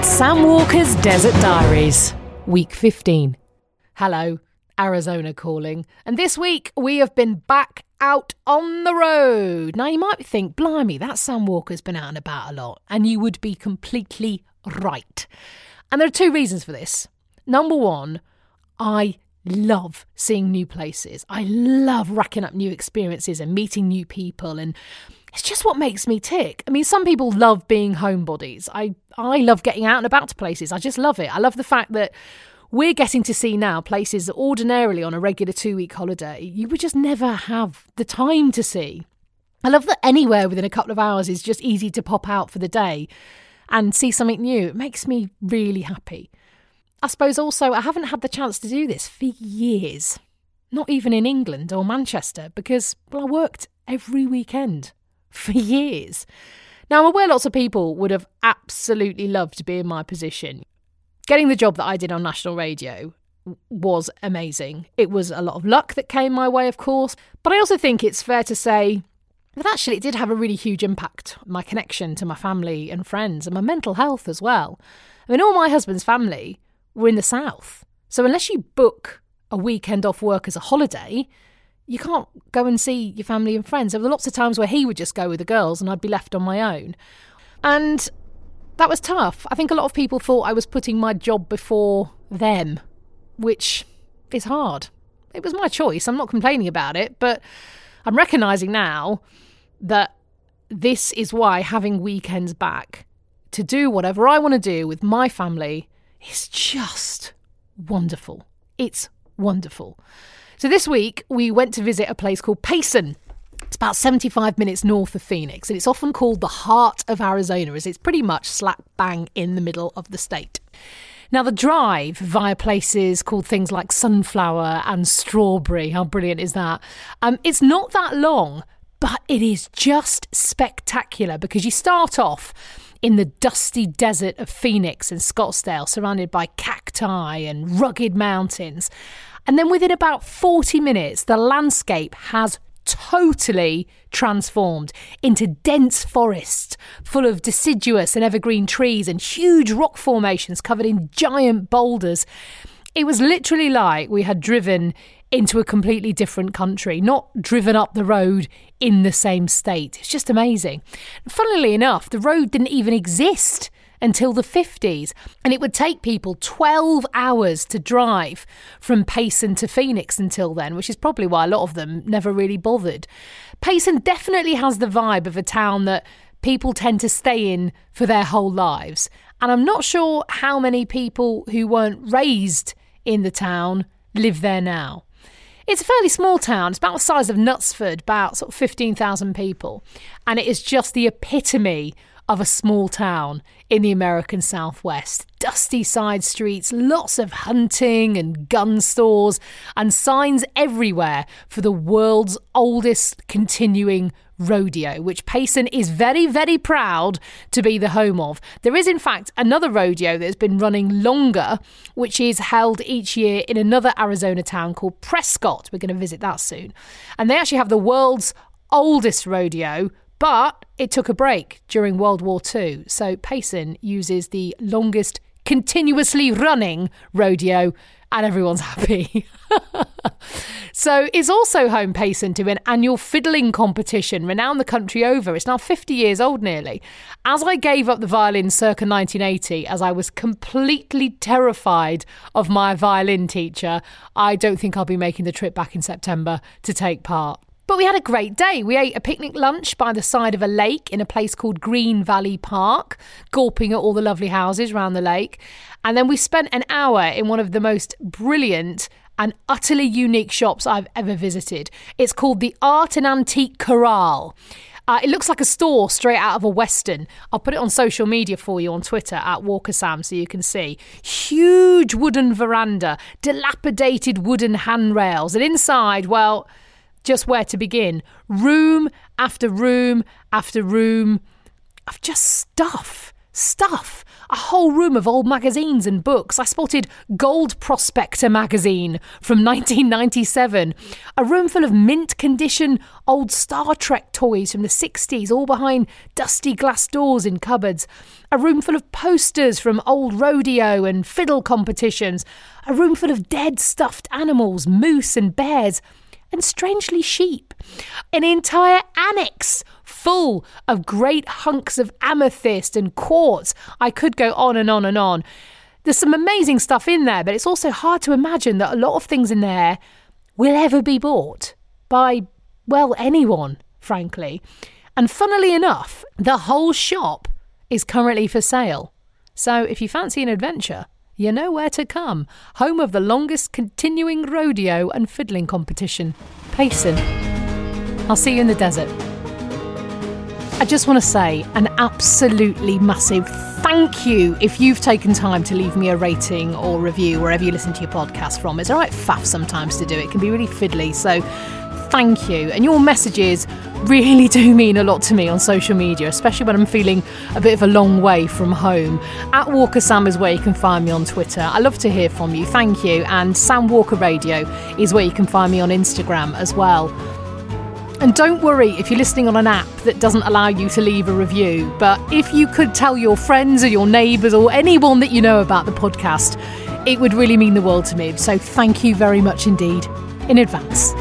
Walker's Desert Diaries, Week 15. Hello, Arizona calling. And this week we have been back out on the road. Now you might think, blimey, that Sam Walker's been out and about a lot. And you would be completely right. And there are two reasons for this. Number one, I love seeing new places. I love racking up new experiences and meeting new people and it's just what makes me tick. I mean, some people love being homebodies. I I love getting out and about to places. I just love it. I love the fact that we're getting to see now places that ordinarily on a regular two week holiday you would just never have the time to see. I love that anywhere within a couple of hours is just easy to pop out for the day and see something new. It makes me really happy. I suppose also I haven't had the chance to do this for years. Not even in England or Manchester because well I worked every weekend for years. Now, I'm aware lots of people would have absolutely loved to be in my position. Getting the job that I did on national radio was amazing. It was a lot of luck that came my way, of course, but I also think it's fair to say that actually it did have a really huge impact on my connection to my family and friends and my mental health as well. I mean, all my husband's family were in the south. So unless you book a weekend off work as a holiday, you can't go and see your family and friends. There were lots of times where he would just go with the girls and I'd be left on my own. And that was tough. I think a lot of people thought I was putting my job before them, which is hard. It was my choice. I'm not complaining about it, but I'm recognizing now that this is why having weekends back to do whatever I want to do with my family is just wonderful. It's wonderful. So this week we went to visit a place called Payson. It's about 75 minutes north of Phoenix, and it's often called the heart of Arizona, as it's pretty much slap bang in the middle of the state. Now, the drive via places called things like Sunflower and Strawberry, how brilliant is that? Um, it's not that long, but it is just spectacular because you start off in the dusty desert of Phoenix and Scottsdale, surrounded by cacti and rugged mountains. And then within about 40 minutes, the landscape has totally transformed into dense forests full of deciduous and evergreen trees and huge rock formations covered in giant boulders. It was literally like we had driven into a completely different country, not driven up the road in the same state. It's just amazing. Funnily enough, the road didn't even exist until the 50s, and it would take people 12 hours to drive from Payson to Phoenix until then, which is probably why a lot of them never really bothered. Payson definitely has the vibe of a town that people tend to stay in for their whole lives, and I'm not sure how many people who weren't raised in the town live there now. It's a fairly small town. It's about the size of Knutsford, about sort of 15,000 people. And it is just the epitome of a small town in the American Southwest. Dusty side streets, lots of hunting and gun stores, and signs everywhere for the world's oldest continuing rodeo, which Payson is very, very proud to be the home of. There is, in fact, another rodeo that's been running longer, which is held each year in another Arizona town called Prescott. We're going to visit that soon. And they actually have the world's oldest rodeo but it took a break during World War II, so Payson uses the longest continuously running rodeo and everyone's happy. so it's also home Payson to an annual fiddling competition renowned the country over. It's now 50 years old nearly. As I gave up the violin circa 1980, as I was completely terrified of my violin teacher, I don't think I'll be making the trip back in September to take part. But we had a great day. We ate a picnic lunch by the side of a lake in a place called Green Valley Park, gulping at all the lovely houses around the lake. And then we spent an hour in one of the most brilliant and utterly unique shops I've ever visited. It's called the Art and Antique Corral. Uh, it looks like a store straight out of a western. I'll put it on social media for you on Twitter at Walker Sam so you can see. Huge wooden veranda, dilapidated wooden handrails, and inside, well, just where to begin. Room after room after room of just stuff. Stuff. a whole room of old magazines and books. I spotted Gold Prospector magazine from 1997, a room full of mint condition old Star Trek toys from the 60s, all behind dusty glass doors in cupboards, a room full of posters from old rodeo and fiddle competitions, a room full of dead stuffed animals, moose and bears and strangely sheep. An entire annex full of great hunks of amethyst and quartz. I could go on and on and on. There's some amazing stuff in there, but it's also hard to imagine that a lot of things in there will ever be bought by, well, anyone, frankly. And funnily enough, the whole shop is currently for sale. So if you fancy an adventure, you know where to come. Home of the longest continuing rodeo and fiddling competition, Payson. I'll see you in the desert. I just want to say an absolutely massive thank you if you've taken time to leave me a rating or review wherever you listen to your podcast from. It's all right faff sometimes to do it, it can be really fiddly. So thank you. And your messages really do mean a lot to me on social media, especially when I'm feeling a bit of a long way from home. At Walker Sam is where you can find me on Twitter. I love to hear from you. Thank you. And Sam Walker Radio is where you can find me on Instagram as well. And don't worry if you're listening on an app that doesn't allow you to leave a review, but if you could tell your friends or your neighbours or anyone that you know about the podcast, it would really mean the world to me. So thank you very much indeed in advance.